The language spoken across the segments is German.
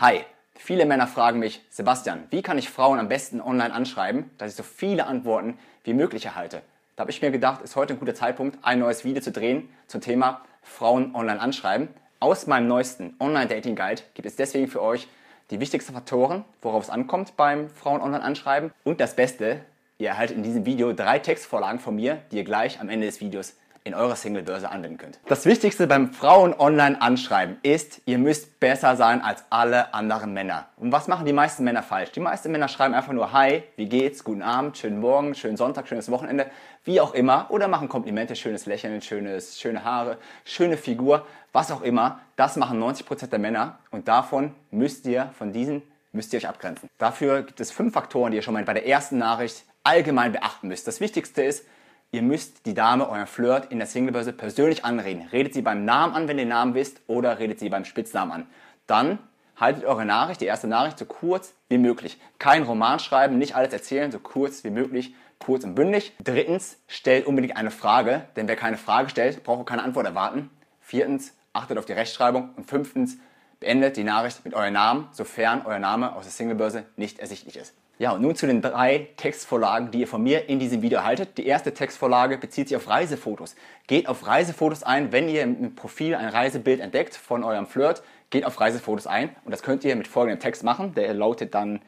Hi, viele Männer fragen mich, Sebastian, wie kann ich Frauen am besten online anschreiben, dass ich so viele Antworten wie möglich erhalte? Da habe ich mir gedacht, ist heute ein guter Zeitpunkt, ein neues Video zu drehen zum Thema Frauen online anschreiben. Aus meinem neuesten Online-Dating-Guide gibt es deswegen für euch die wichtigsten Faktoren, worauf es ankommt beim Frauen online anschreiben. Und das Beste, ihr erhaltet in diesem Video drei Textvorlagen von mir, die ihr gleich am Ende des Videos in eurer Single-Börse anwenden könnt. Das Wichtigste beim Frauen online anschreiben ist, ihr müsst besser sein als alle anderen Männer. Und was machen die meisten Männer falsch? Die meisten Männer schreiben einfach nur Hi, wie geht's, guten Abend, schönen Morgen, schönen Sonntag, schönes Wochenende, wie auch immer. Oder machen Komplimente, schönes Lächeln, schönes, schöne Haare, schöne Figur, was auch immer. Das machen 90% der Männer und davon müsst ihr, von diesen müsst ihr euch abgrenzen. Dafür gibt es fünf Faktoren, die ihr schon mal bei der ersten Nachricht allgemein beachten müsst. Das Wichtigste ist, Ihr müsst die Dame, euren Flirt in der Singlebörse persönlich anreden. Redet sie beim Namen an, wenn ihr den Namen wisst, oder redet sie beim Spitznamen an. Dann haltet eure Nachricht, die erste Nachricht, so kurz wie möglich. Kein Roman schreiben, nicht alles erzählen, so kurz wie möglich, kurz und bündig. Drittens, stellt unbedingt eine Frage, denn wer keine Frage stellt, braucht auch keine Antwort erwarten. Viertens, achtet auf die Rechtschreibung. Und fünftens, beendet die Nachricht mit eurem Namen, sofern euer Name aus der Singlebörse nicht ersichtlich ist. Ja, und nun zu den drei Textvorlagen, die ihr von mir in diesem Video erhaltet. Die erste Textvorlage bezieht sich auf Reisefotos. Geht auf Reisefotos ein, wenn ihr im Profil ein Reisebild entdeckt von eurem Flirt, geht auf Reisefotos ein. Und das könnt ihr mit folgendem Text machen. Der lautet dann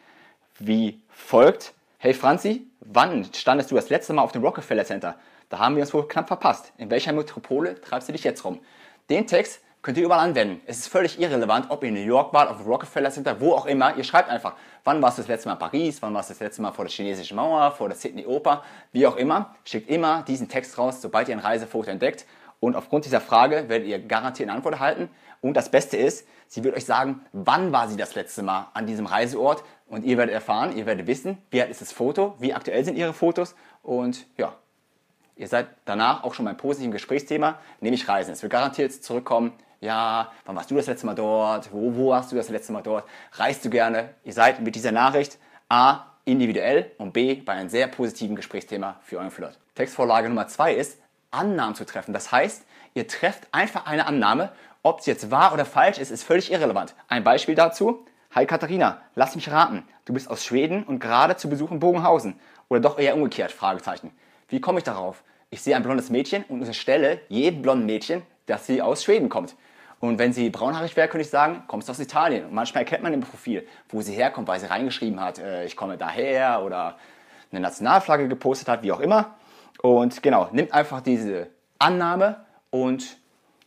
wie folgt. Hey Franzi, wann standest du das letzte Mal auf dem Rockefeller Center? Da haben wir uns wohl knapp verpasst. In welcher Metropole treibst du dich jetzt rum? Den Text könnt ihr überall anwenden. Es ist völlig irrelevant, ob ihr in New York wart, auf dem Rockefeller Center, wo auch immer. Ihr schreibt einfach, wann warst du das letzte Mal in Paris, wann warst du das letzte Mal vor der chinesischen Mauer, vor der Sydney Oper, wie auch immer. Schickt immer diesen Text raus, sobald ihr ein Reisefoto entdeckt. Und aufgrund dieser Frage werdet ihr garantiert eine Antwort erhalten. Und das Beste ist, sie wird euch sagen, wann war sie das letzte Mal an diesem Reiseort. Und ihr werdet erfahren, ihr werdet wissen, wie alt ist das Foto, wie aktuell sind ihre Fotos. Und ja, ihr seid danach auch schon beim positiven Gesprächsthema, nämlich Reisen. Es wird garantiert zurückkommen, ja, wann warst du das letzte Mal dort? Wo, wo warst du das letzte Mal dort? Reist du gerne? Ihr seid mit dieser Nachricht A, individuell und B, bei einem sehr positiven Gesprächsthema für euren Flirt. Textvorlage Nummer zwei ist, Annahmen zu treffen. Das heißt, ihr trefft einfach eine Annahme. Ob sie jetzt wahr oder falsch ist, ist völlig irrelevant. Ein Beispiel dazu. Hi Katharina, lass mich raten. Du bist aus Schweden und gerade zu Besuch in Bogenhausen. Oder doch eher umgekehrt? Fragezeichen. Wie komme ich darauf? Ich sehe ein blondes Mädchen und unterstelle jedem blonden Mädchen, dass sie aus Schweden kommt. Und wenn sie braunhaarig wäre, könnte ich sagen, kommst du aus Italien. Und manchmal erkennt man im Profil, wo sie herkommt, weil sie reingeschrieben hat, äh, ich komme daher oder eine Nationalflagge gepostet hat, wie auch immer. Und genau, nimmt einfach diese Annahme und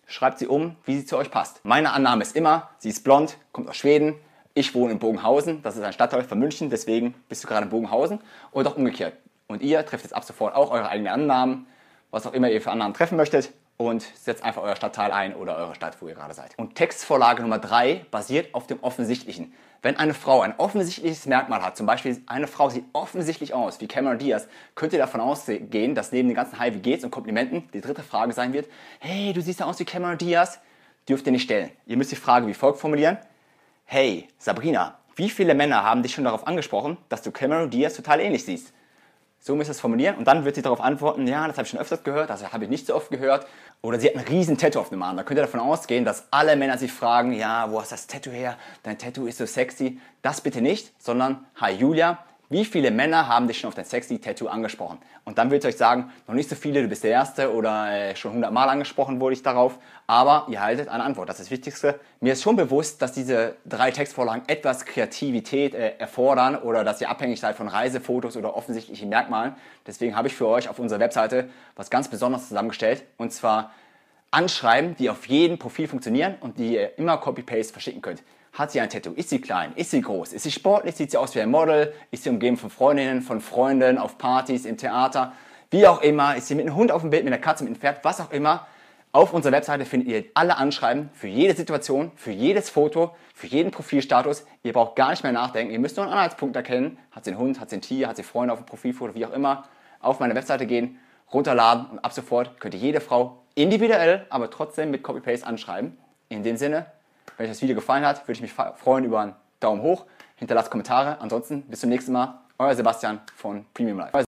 schreibt sie um, wie sie zu euch passt. Meine Annahme ist immer, sie ist blond, kommt aus Schweden, ich wohne in Bogenhausen, das ist ein Stadtteil von München, deswegen bist du gerade in Bogenhausen oder auch umgekehrt. Und ihr trefft jetzt ab sofort auch eure eigenen Annahmen, was auch immer ihr für Annahmen treffen möchtet und setzt einfach euer Stadtteil ein oder eure Stadt, wo ihr gerade seid. Und Textvorlage Nummer drei basiert auf dem Offensichtlichen. Wenn eine Frau ein offensichtliches Merkmal hat, zum Beispiel eine Frau sieht offensichtlich aus wie Cameron Diaz, könnt ihr davon ausgehen, dass neben den ganzen Hi, wie geht's und Komplimenten die dritte Frage sein wird, hey, du siehst ja aus wie Cameron Diaz, dürft ihr nicht stellen. Ihr müsst die Frage wie folgt formulieren, hey, Sabrina, wie viele Männer haben dich schon darauf angesprochen, dass du Cameron Diaz total ähnlich siehst? So müsst ihr es formulieren und dann wird sie darauf antworten, ja, das habe ich schon öfters gehört, das habe ich nicht so oft gehört. Oder sie hat ein riesen Tattoo auf dem Arm. Da könnt ihr davon ausgehen, dass alle Männer sich fragen, ja, wo hast das Tattoo her? Dein Tattoo ist so sexy. Das bitte nicht, sondern, hi Julia, wie viele Männer haben dich schon auf dein sexy Tattoo angesprochen? Und dann würde ich euch sagen, noch nicht so viele, du bist der Erste oder äh, schon hundertmal angesprochen wurde ich darauf. Aber ihr haltet eine Antwort, das ist das Wichtigste. Mir ist schon bewusst, dass diese drei Textvorlagen etwas Kreativität äh, erfordern oder dass ihr abhängig seid von Reisefotos oder offensichtlichen Merkmalen. Deswegen habe ich für euch auf unserer Webseite was ganz Besonderes zusammengestellt. Und zwar Anschreiben, die auf jedem Profil funktionieren und die ihr immer Copy-Paste verschicken könnt. Hat sie ein Tattoo? Ist sie klein? Ist sie groß? Ist sie sportlich? Sieht sie aus wie ein Model? Ist sie umgeben von Freundinnen, von Freunden, auf Partys, im Theater? Wie auch immer. Ist sie mit einem Hund auf dem Bild, mit einer Katze, mit einem Pferd? Was auch immer. Auf unserer Webseite findet ihr alle Anschreiben für jede Situation, für jedes Foto, für jeden Profilstatus. Ihr braucht gar nicht mehr nachdenken. Ihr müsst nur einen Anhaltspunkt erkennen. Hat sie einen Hund? Hat sie ein Tier? Hat sie Freunde auf dem Profilfoto? Wie auch immer. Auf meine Webseite gehen, runterladen und ab sofort könnt ihr jede Frau individuell, aber trotzdem mit Copy-Paste anschreiben. In dem Sinne, wenn euch das Video gefallen hat, würde ich mich freuen über einen Daumen hoch. Hinterlasst Kommentare. Ansonsten bis zum nächsten Mal. Euer Sebastian von Premium Life.